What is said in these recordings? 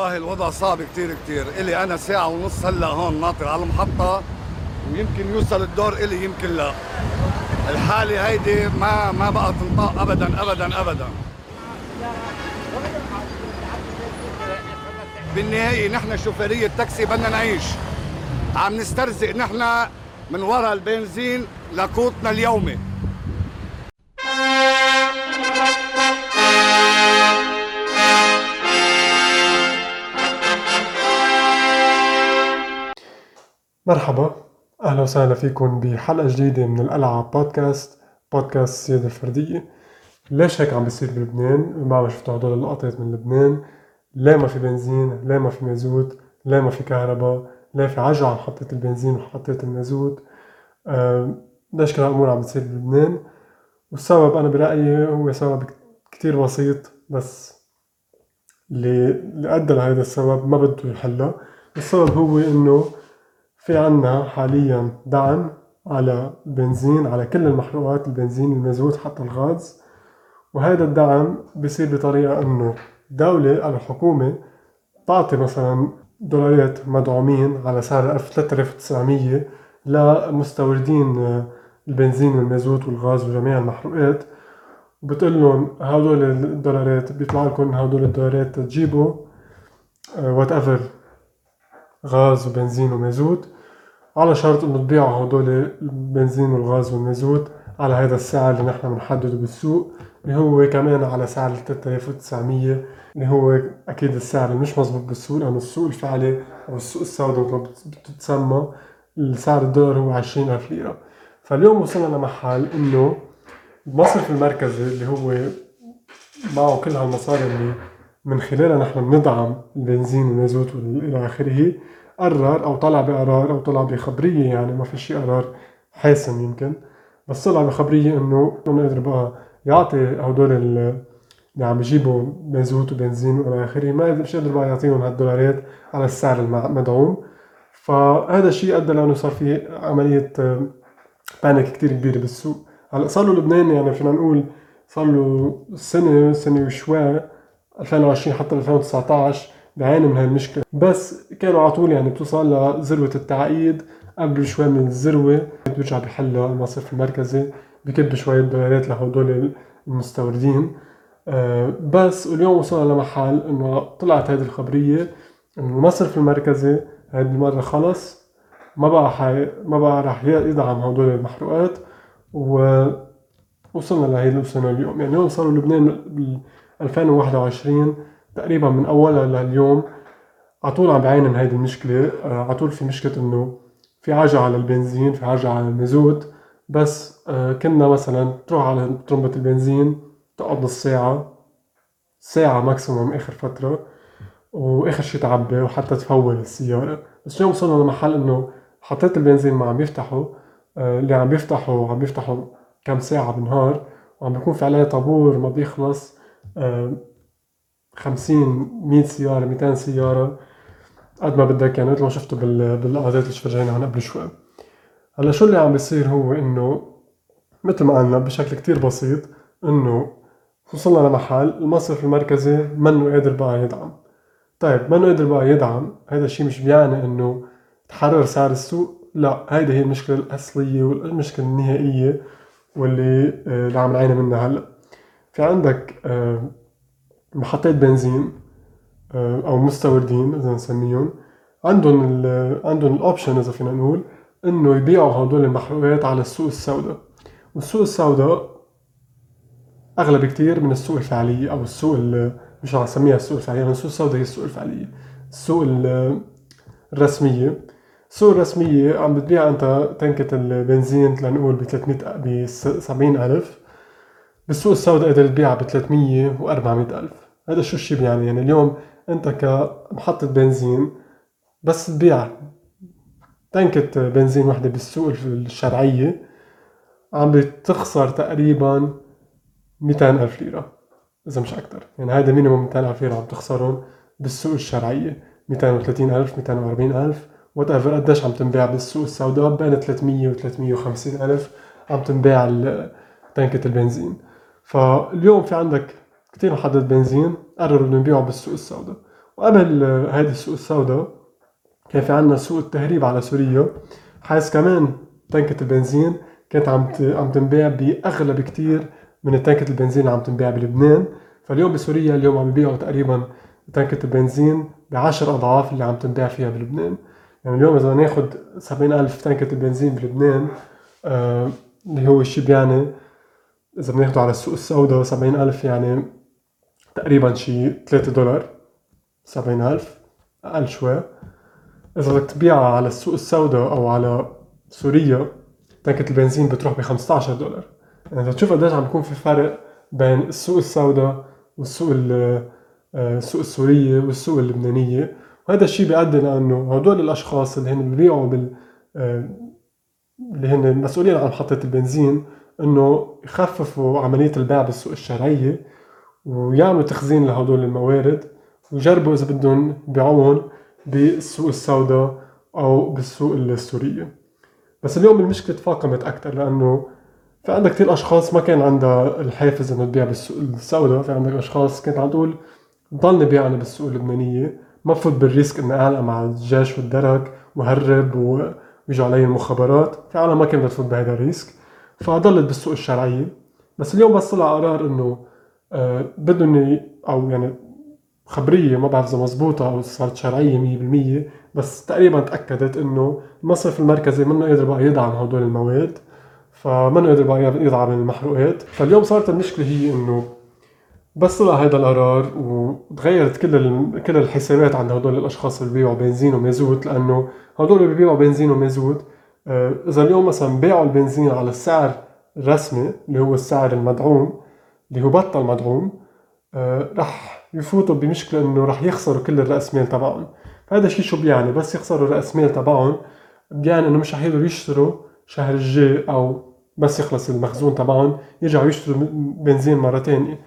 والله الوضع صعب كتير كتير. إلي أنا ساعة ونص هلأ هون ناطر على المحطة ويمكن يوصل الدور إلي يمكن لا. الحالة هيدي ما ما بقى تنطاق أبدا أبدا أبدا. بالنهاية نحن شوفيرية تاكسي بدنا نعيش. عم نسترزق نحن من وراء البنزين لقوتنا اليومي. مرحبا أهلا وسهلا فيكم بحلقة جديدة من القلعة بودكاست بودكاست السيادة الفردية ليش هيك عم بيصير بلبنان ما عم شفتوا هدول اللقطات من لبنان. ليه ما في بنزين ليه ما في مازوت ليه ما في كهرباء ليه في عم محطة البنزين وحطة المازوت. ليش كل هالأمور عم بتصير بلبنان. والسبب أنا برأيي هو سبب كتير بسيط بس اللي أدى لهذا السبب ما بده يحلها السبب هو إنه في عنا حاليا دعم على البنزين على كل المحروقات البنزين المازوت حتى الغاز. وهذا الدعم بصير بطريقة إنه الدولة أو الحكومة تعطي مثلا دولارات مدعومين على سعر 3900 لمستوردين البنزين والمازوت والغاز وجميع المحروقات. وبتقول لهم هدول الدولارات بيطلع لكم هدول الدولارات تجيبوا whatever غاز وبنزين ومازوت. على شرط إنه تبيعوا هدول البنزين والغاز والمازوت على هذا السعر اللي نحن بنحدده بالسوق اللي هو كمان على سعر 3900 اللي هو أكيد السعر اللي مش مزبوط بالسوق لأنه السوق الفعلي أو السوق السوداء ما بتتسمى سعر الدولار هو 20000 ليرة. فاليوم وصلنا لمحل إنه المصرف المركزي اللي هو معه كل هالمصاري اللي من خلالها نحن بندعم البنزين والمازوت وإلى آخره قرر أو طلع بقرار أو طلع بخبرية يعني ما في شيء قرار حاسم يمكن. بس طلع بخبرية إنه انه قادر بقى يعطي هدول اللي عم يجيبوا مازوت وبنزين وإلى آخره ما مش قادر بقى يعطيهم هالدولارات على السعر المدعوم. فهذا الشيء أدى لأنه صار في عملية بانيك كتير كبيرة بالسوق. هلأ صار له لبنان يعني فينا نقول صار له سنة سنة وشوي 2020 حتى 2019 بيعاني من هالمشكلة. بس كانوا على طول يعني بتوصل لذروة التعقيد. قبل شوي من الذروة بيرجع بحلها المصرف المركزي بكب شوية دولارات لهدول المستوردين. أه بس اليوم وصلنا لمحل إنه طلعت هذه الخبرية إنه المصرف المركزي هذه المرة خلص ما بقى حي... ما بقى راح يدعم هدول المحروقات. ووصلنا لهي اللي وصلنا اليوم. يعني اليوم صاروا لبنان بال 2021 تقريبا من أولها لليوم على طول عم بعاني من هيدي المشكلة. على طول في مشكلة إنه في عجة على البنزين في عجة على المازوت بس كنا مثلا تروح على طرمبة البنزين تقعد نص ساعة ساعة ماكسيموم آخر فترة وآخر شي تعبي وحتى تفول السيارة. بس اليوم وصلنا لمحل إنه حطيت البنزين ما عم يفتحوا اللي عم بيفتحوا عم بيفتحوا كم ساعة بالنهار وعم بيكون في عليه طابور ما بيخلص. خمسين مية سيارة ميتين سيارة قد ما بدك يعني مثل ما شفتوا باللقطات اللي فرجينا عن قبل شوي. هلأ شو اللي عم بيصير هو إنه مثل ما قلنا بشكل كتير بسيط إنه وصلنا لمحل المصرف المركزي منه قادر بقى يدعم. طيب منه قادر بقى يدعم هذا الشيء مش بيعني إنه تحرر سعر السوق لا هيدي هي المشكلة الأصلية والمشكلة النهائية واللي اللي عم نعاني منها هلأ. في عندك محطات بنزين أو مستوردين إذا نسميهم. عندهم ال عندهم الاوبشن إذا فينا نقول إنه يبيعوا هدول المحروقات على السوق السوداء. والسوق السوداء اغلى بكتير من السوق الفعلية أو السوق مش رح نسميها السوق الفعلية يعني السوق السوداء هي السوق الفعلية. السوق الرسمية. السوق الرسمية عم بتبيع أنت تنكة البنزين لنقول ب 300 ب 70 ألف بالسوق السوداء قدر تبيعها ب 300 و 400 ألف. هذا شو الشي بيعني؟ يعني اليوم انت كمحطة بنزين بس تبيع تنكة بنزين وحدة بالسوق الشرعية عم بتخسر تقريبا 200 ألف ليرة إذا مش أكتر. يعني هذا minimum 200 ألف ليرة عم تخسرهم بالسوق الشرعية. 230 ألف 240 ألف whatever قديش عم تنباع بالسوق السوداء؟ بين 300 و 350 ألف عم تنباع تنكة البنزين. فاليوم في عندك كتير محطات بنزين قرروا انه يبيعوا بالسوق السوداء. وقبل هيدي السوق السوداء كان في عنا سوق التهريب على سوريا. حيث كمان تنكة البنزين كانت عم عم تنباع بأغلى بكتير من تنكة البنزين اللي عم تنباع بلبنان. فاليوم بسوريا اليوم عم يبيعوا تقريبا تنكة البنزين بعشر أضعاف اللي عم تنباع فيها بلبنان. يعني اليوم إذا ناخد سبعين ألف تنكة البنزين بلبنان آه اللي هو الشي بيعني إذا بناخده على السوق السوداء سبعين ألف يعني تقريبا شي ثلاثة دولار. سبعين ألف أقل شوي. إذا بدك تبيعها على السوق السوداء أو على سوريا تنكة البنزين بتروح ب 15 دولار. يعني تشوف قديش عم بيكون في فرق بين السوق السوداء والسوق آه، السوق السورية والسوق اللبنانية. وهذا الشيء بيؤدي لأنه هدول الأشخاص اللي هن ببيعوا بال آه، اللي هن المسؤولين عن محطة البنزين إنه يخففوا عملية البيع بالسوق الشرعية ويعملوا تخزين لهدول الموارد ويجربوا إذا بدهم يبيعوهم بالسوق السوداء أو بالسوق السورية. بس اليوم المشكلة تفاقمت أكثر لأنه في عندك كثير أشخاص ما كان عندها الحافز إنه تبيع بالسوق السوداء في عندك أشخاص كانت عم تقول ضلني بيع أنا بالسوق اللبنانية ما بفوت بال risk إني أعلق مع الجيش والدرك وهرب ويجوا علي المخابرات في عالم ما كانت تفوت بهذا ال risk. فضلت بالسوق الشرعية بس اليوم بس طلع قرار إنه آه بدهم أو يعني خبرية ما بعرف إذا مضبوطة أو صارت شرعية مية بالمية بس تقريبا تأكدت إنه المصرف المركزي منه قادر بقى يدعم هدول المواد فمنه قادر بقى يدعم المحروقات. فاليوم صارت المشكلة هي إنه بس طلع هذا القرار وتغيرت كل كل الحسابات عند هدول الأشخاص اللي بيبيعوا بنزين ومازوت لأنه هدول اللي بيبيعوا بنزين ومازوت إذا اليوم مثلا باعوا البنزين على السعر الرسمي اللي هو السعر المدعوم اللي هو بطل مدعوم آه، رح يفوتوا بمشكلة إنه رح يخسروا كل الرأس مال تبعهم. فهذا الشيء شو بيعني؟ بس يخسروا الرأس مال تبعهم بيعني إنه مش رح يقدروا يشتروا شهر الجاي أو بس يخلص المخزون تبعهم يرجعوا يشتروا بنزين مرة تانية.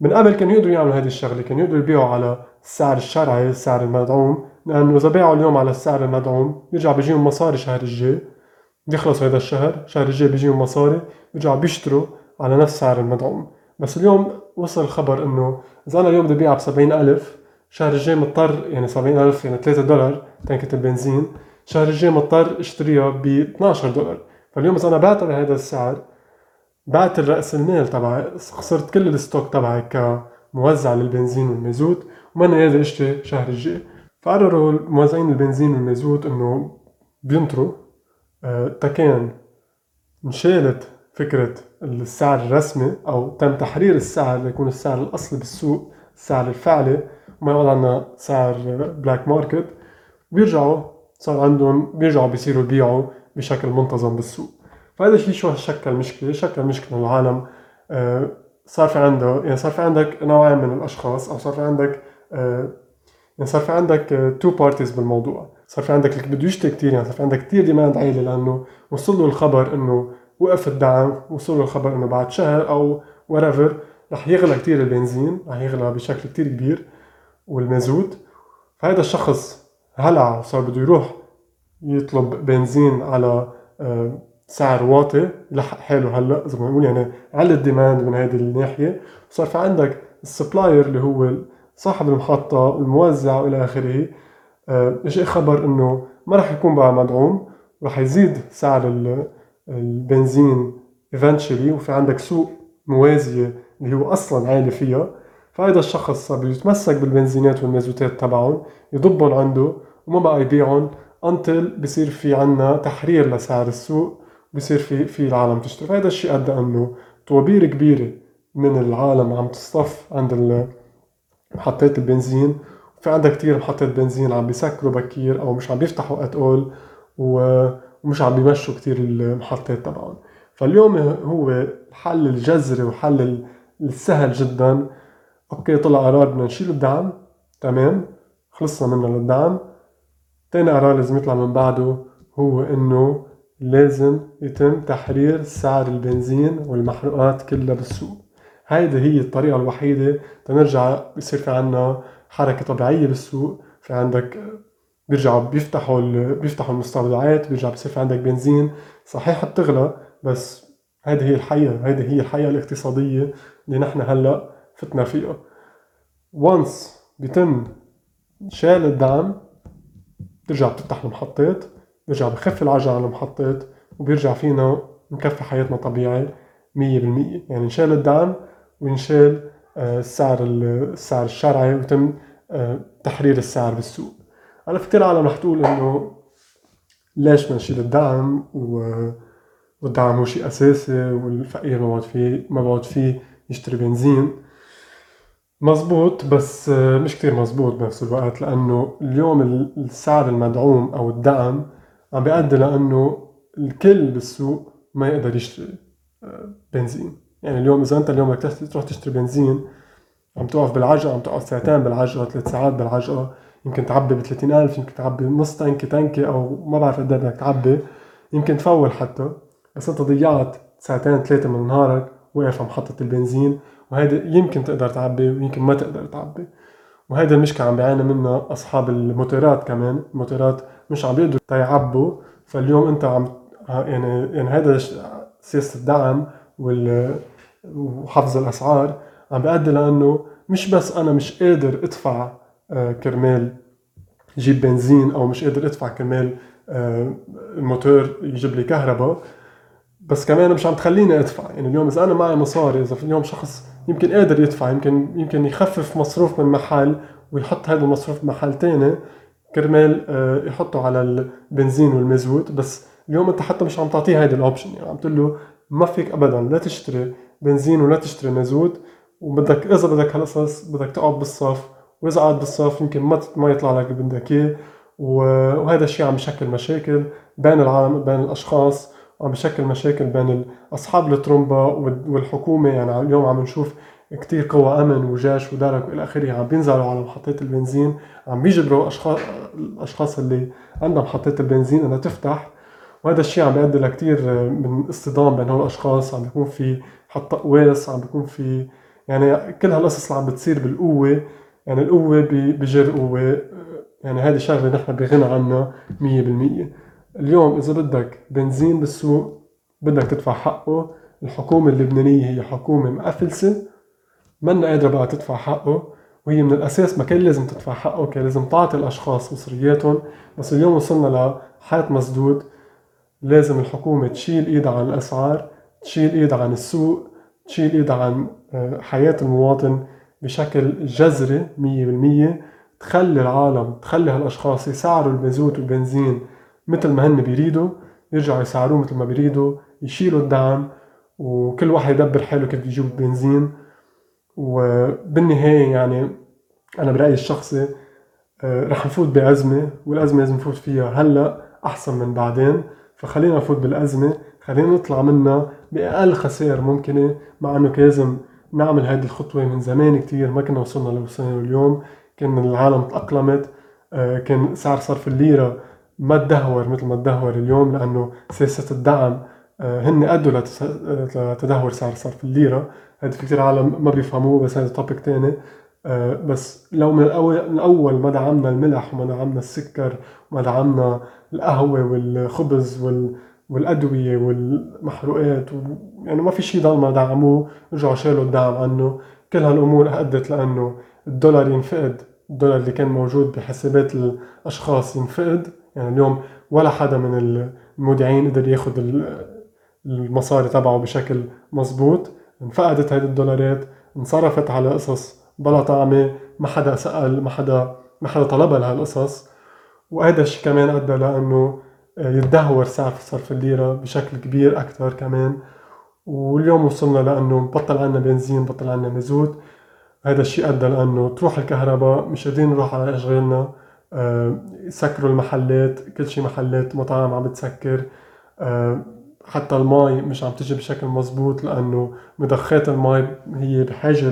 من قبل كانوا يقدروا يعملوا هذه الشغلة كانوا يقدروا يبيعوا على السعر الشرعي السعر المدعوم. لأنه إذا باعوا اليوم على السعر المدعوم بيرجع بيجيهم مصاري الشهر الجاي. بيخلصوا هذا الشهر الشهر الجاي بيجيهم مصاري بيرجعوا بيشتروا على نفس السعر المدعوم. بس اليوم وصل خبر إنه إذا أنا اليوم بدي أبيعها بسبعين ألف الشهر الجاي مضطر يعني سبعين ألف يعني ثلاثة دولار تنكة البنزين الشهر الجاي مضطر اشتريها ب 12 دولار. فاليوم إذا أنا بعتها بهذا السعر بعت الرأس المال تبعي خسرت كل الستوك تبعي كموزع للبنزين والمازوت وما قادر اشتري شهر الجاي. فقرروا موزعين البنزين والمازوت إنه بينطروا. آه، تكان انشالت فكرة السعر الرسمي أو تم تحرير السعر ليكون السعر الأصلي بالسوق السعر الفعلي وما يقعد عنا سعر black market بيرجعوا صار عندهم بيرجعوا بيصيروا يبيعوا بشكل منتظم بالسوق. فهذا الشيء شو شكل مشكلة؟ شكل مشكلة العالم آه، صار في عنده يعني صار في عندك نوعين من الأشخاص أو صار في عندك آه، يعني صار في عندك two parties بالموضوع. صار في عندك اللي بده يشتري كثير يعني صار في عندك كثير demand عالي لأنه وصل له الخبر إنه وقف الدعم وصل له الخبر إنه بعد شهر أو whatever رح يغلى كثير البنزين رح يغلى بشكل كثير كبير والمازوت. فهذا الشخص هلع صار بده يروح يطلب بنزين على آه، سعر واطي لحق حاله هلأ اذا ما نقول يعني على ال demand من هذه الناحية. وصار في عندك السبلاير اللي هو صاحب المحطه الموزع والى آخره. آه، اجى خبر؟ إنه ما راح يكون بقى مدعوم راح يزيد سعر البنزين eventually وفي عندك سوق موازية اللي هو أصلا عالي فيها. فهذا الشخص صار يتمسك بالبنزينات والمازوتات تبعهم يضبهم عنده وما بقى يبيعهم انتل بصير في عنا تحرير لسعر السوق بصير في في العالم تشتري. فهذا الشيء أدى إنه طوابير كبيرة من العالم عم تصطف عند محطات البنزين. وفي عندها كتير محطات بنزين عم بيسكروا بكير أو مش عم بيفتحوا ات اول ومش عم بيمشوا كتير المحطات تبعهم. فاليوم هو الحل الجذري وحل السهل جدا. أوكي طلع قرار بدنا نشيل الدعم. تمام؟ خلصنا منه للدعم. تاني قرار لازم يطلع من بعده هو إنه لازم يتم تحرير سعر البنزين والمحروقات كلها بالسوق. هيدي هي الطريقة الوحيدة تنرجع بصير في عنا حركة طبيعية بالسوق. في عندك بيرجعوا بيفتحوا بيفتحوا المستودعات بيرجع بصير في عندك بنزين. صحيح بتغلى بس هيدي هي الحياة هيدي هي الحياة الاقتصادية اللي نحن هلأ فتنا فيها. وانس بيتم شال الدعم بترجع بتفتح المحطات بيرجع بخف العجل على المحطات وبيرجع فينا نكفي حياتنا طبيعي مية بالمية. يعني نشال الدعم وينشال آه، السعر السعر الشرعي ويتم آه، تحرير السعر بالسوق. على في كتير عالم رح تقول إنه ليش ما نشيل الدعم والدعم هو شيء أساسي والفقير ما بعد فيه ما بعد فيه يشتري بنزين. مزبوط بس آه، مش كتير مزبوط بنفس الوقت لأنه اليوم السعر المدعوم أو الدعم عم بيؤدي لأنه الكل بالسوق ما يقدر يشتري بنزين. يعني اليوم إذا أنت اليوم بدك تروح تشتري بنزين عم توقف بالعجقة عم تقعد ساعتين بالعجقة ثلاث ساعات بالعجقة يمكن تعبي ب ألف يمكن تعبي نص تنكي تنكي أو ما بعرف قد إيه بدك تعبي يمكن تفول حتى. بس أنت ضيعت ساعتين ثلاثة من نهارك واقف على محطة البنزين وهيدا يمكن تقدر تعبي ويمكن ما تقدر تعبي. وهيدا المشكلة عم بيعاني منها أصحاب الموتورات كمان. الموتورات مش عم بيقدروا يعبوا. فاليوم أنت عم يعني يعني هذا سياسة الدعم وحفظ الأسعار عم بيؤدي لأنه مش بس أنا مش قادر أدفع آه، كرمال جيب بنزين أو مش قادر أدفع كرمال آه، الموتور يجيب لي كهرباء بس كمان مش عم تخليني أدفع. يعني اليوم إذا أنا معي مصاري إذا في اليوم شخص يمكن قادر يدفع يمكن يمكن يخفف مصروف من محل ويحط هذا المصروف بمحل تاني كرمال آه، يحطه على البنزين والمازوت بس اليوم أنت حتى مش عم تعطيه هيدي ال option يعني عم تقول له ما فيك ابدا لا تشتري بنزين ولا تشتري مازوت وبدك إذا بدك هالقصص بدك تقعد بالصف وإذا قعد بالصف يمكن ما ما يطلع لك اللي بدك إياه. وهذا الشيء عم بشكل مشاكل بين العالم بين الأشخاص وعم بشكل مشاكل بين أصحاب الترومبا والحكومة. يعني اليوم عم نشوف كتير قوى أمن وجيش ودرك وإلى آخره عم بينزلوا على محطات البنزين. عم بيجبروا اشخاص الأشخاص اللي عندها محطات البنزين إنها تفتح. وهذا الشيء عم بيؤدي لكثير من اصطدام بين هول الأشخاص. عم بيكون في حتى قواس عم بيكون في يعني كل هالقصص اللي عم بتصير بالقوة يعني القوة بجر قوة يعني هذه شغلة نحن بغنى عنها 100% اليوم إذا بدك بنزين بالسوق بدك تدفع حقه. الحكومة اللبنانية هي حكومة مقفلسة منا قادرة بقى تدفع حقه وهي من الأساس ما كان لازم تدفع حقه كان لازم تعطي الأشخاص مصرياتهم بس اليوم وصلنا لحيط مسدود لازم الحكومة تشيل إيدها عن الأسعار. تشيل إيدها عن السوق تشيل إيدها عن آه، حياة المواطن بشكل جذري مية بالمية. تخلي العالم تخلي هالأشخاص يسعروا البنزوت والبنزين مثل ما هن بيريدوا يرجعوا يسعروه مثل ما بيريدوا يشيلوا الدعم وكل واحد يدبر حاله كيف يجيب بنزين وبالنهاية يعني أنا برأيي الشخصي آه، رح نفوت بأزمة والأزمة لازم نفوت فيها هلأ أحسن من بعدين. فخلينا نفوت بالأزمة خلينا نطلع منها بأقل خسائر ممكنة مع أنه لازم نعمل هذه الخطوة من زمان كتير ما كنا وصلنا لوصلنا اليوم. كان العالم تأقلمت آه، كان سعر صرف الليرة ما تدهور مثل ما تدهور اليوم لأنه سياسة الدعم آه، هن أدوا لتدهور سعر صرف الليرة. هذا في كثير عالم ما بيفهموه بس هذا توبيك ثاني آه، بس لو من الأول ما دعمنا الملح وما دعمنا السكر وما دعمنا القهوة والخبز وال والأدوية والمحروقات و... يعني ما في شيء ضل ما دعموه رجعوا شالوا الدعم عنه. كل هالأمور أدت لأنه الدولار ينفقد. الدولار اللي كان موجود بحسابات الأشخاص ينفقد. يعني اليوم ولا حدا من المودعين قدر ياخذ المصاري تبعه بشكل مزبوط انفقدت هيدي الدولارات انصرفت على قصص بلا طعمة. ما حدا سأل ما حدا ما حدا طلبها لهالقصص. وهذا الشيء كمان أدى لأنه يتدهور سعر صرف الليرة بشكل كبير أكثر كمان. واليوم وصلنا لأنه بطل عنا بنزين بطل عنا مازوت هذا الشيء أدى لأنه تروح الكهرباء مش قادرين نروح على أشغالنا. آه، سكروا المحلات كل شي محلات مطاعم عم بتسكر آه، حتى المي مش عم تجي بشكل مزبوط لأنه مضخات المي هي بحاجة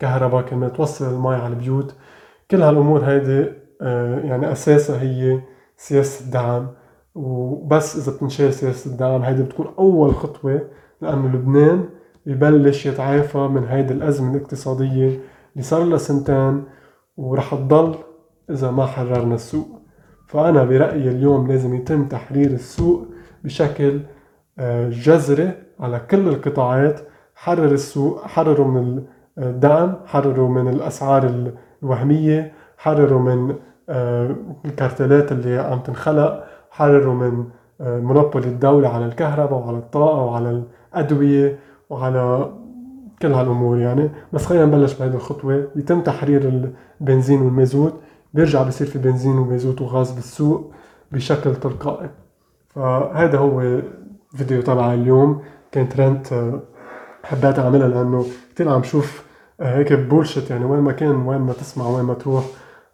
لكهرباء كمان توصل المي على البيوت. كل هالأمور هيدي آه، يعني أساسها هي سياسة الدعم. وبس إذا بتنشال سياسة الدعم هيدي بتكون أول خطوة لأنه لبنان يبلش يتعافى من هيدي الأزمة الاقتصادية اللي صار لها سنتين ورح تضل إذا ما حررنا السوق. فأنا برأيي اليوم لازم يتم تحرير السوق بشكل آه، جذري على كل القطاعات حرر السوق حرروا من الدعم حرروا من الأسعار الوهمية حرروا من آه، الكارتلات اللي عم تنخلق. حرروا من آه، مونوبولي الدولة على الكهرباء وعلى الطاقة وعلى الأدوية وعلى كل هالأمور يعني. بس خلينا نبلش بهذه الخطوة. يتم تحرير البنزين والمازوت. بيرجع بصير في بنزين ومازوت وغاز بالسوق بشكل تلقائي. فهذا هو فيديو تبع اليوم. كان ترند آه، حبيت أعملها لأنه كثير عم شوف آه، هيك بولشت يعني. وين ما كان وين ما تسمع وين ما تروح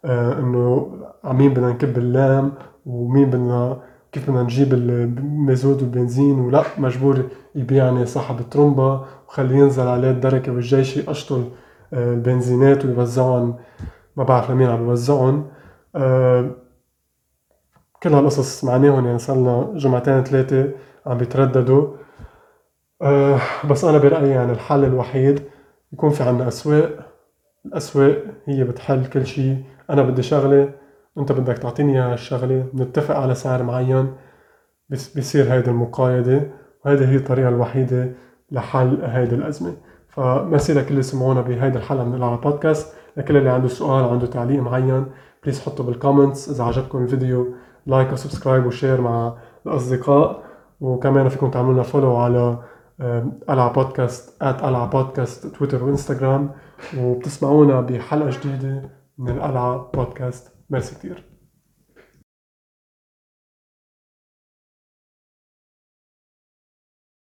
إنه عمين بدنا نكب اللام. ومين بدنا كيف بدنا نجيب المازوت والبنزين؟ ولا مجبور يبيعني صاحب الترمبة وخليه ينزل عليه الدركة والجيش يقشطوا البنزينات ويوزعهم. ما بعرف لمين عم يوزعهم. كل هالقصص معناهم يعني صار جمعتين ثلاثة عم بيترددوا. أه بس أنا برأيي يعني الحل الوحيد يكون في عنا أسواق. الأسواق هي بتحل كل شيء. أنا بدي شغلة أنت بدك تعطيني إياها الشغلة نتفق على سعر معين بيصير هيدي المقايضة وهذه هي الطريقة الوحيدة لحل هيدي الأزمة. فميرسي لكل اللي سمعونا بهيدي الحلقة من العرب بودكاست. لكل اللي عنده سؤال عنده تعليق معين please حطه بال comments إذا عجبكم الفيديو like و subscribe و share مع الأصدقاء. وكمان فيكم تعملوا لنا follow على قلعة podcast at قلعة بودكاست تويتر وإنستغرام. وبتسمعونا بحلقة جديدة من القلعة podcast. merci كتير